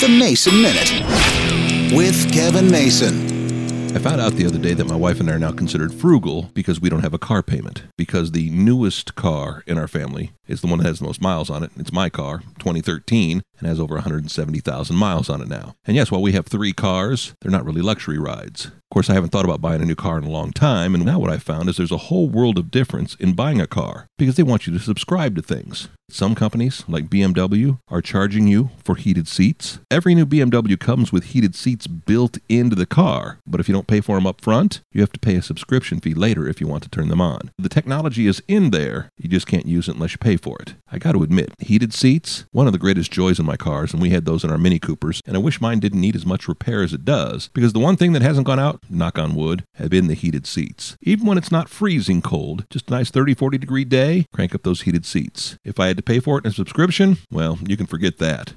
The Mason Minute with Kevin Mason. I found out the other day that my wife and I are now considered frugal because we don't have a car payment. Because the newest car in our family is the one that has the most miles on it. It's my car, 2013, and has over 170,000 miles on it now. And yes, while we have three cars, they're not really luxury rides. Of course, I haven't thought about buying a new car in a long time, and now what I've found is there's a whole world of difference in buying a car because they want you to subscribe to things. Some companies, like BMW, are charging you for heated seats. Every new BMW comes with heated seats built into the car, but if you don't pay for them up front, you have to pay a subscription fee later if you want to turn them on. The technology is in there, you just can't use it unless you pay for it. I got to admit, heated seats, one of the greatest joys in my cars, and we had those in our Mini Coopers, and I wish mine didn't need as much repair as it does, because the one thing that hasn't gone out, knock on wood, have been the heated seats. Even when it's not freezing cold, just a nice 30, 40 degree day, crank up those heated seats. If I had to pay for it in a subscription, well, you can forget that.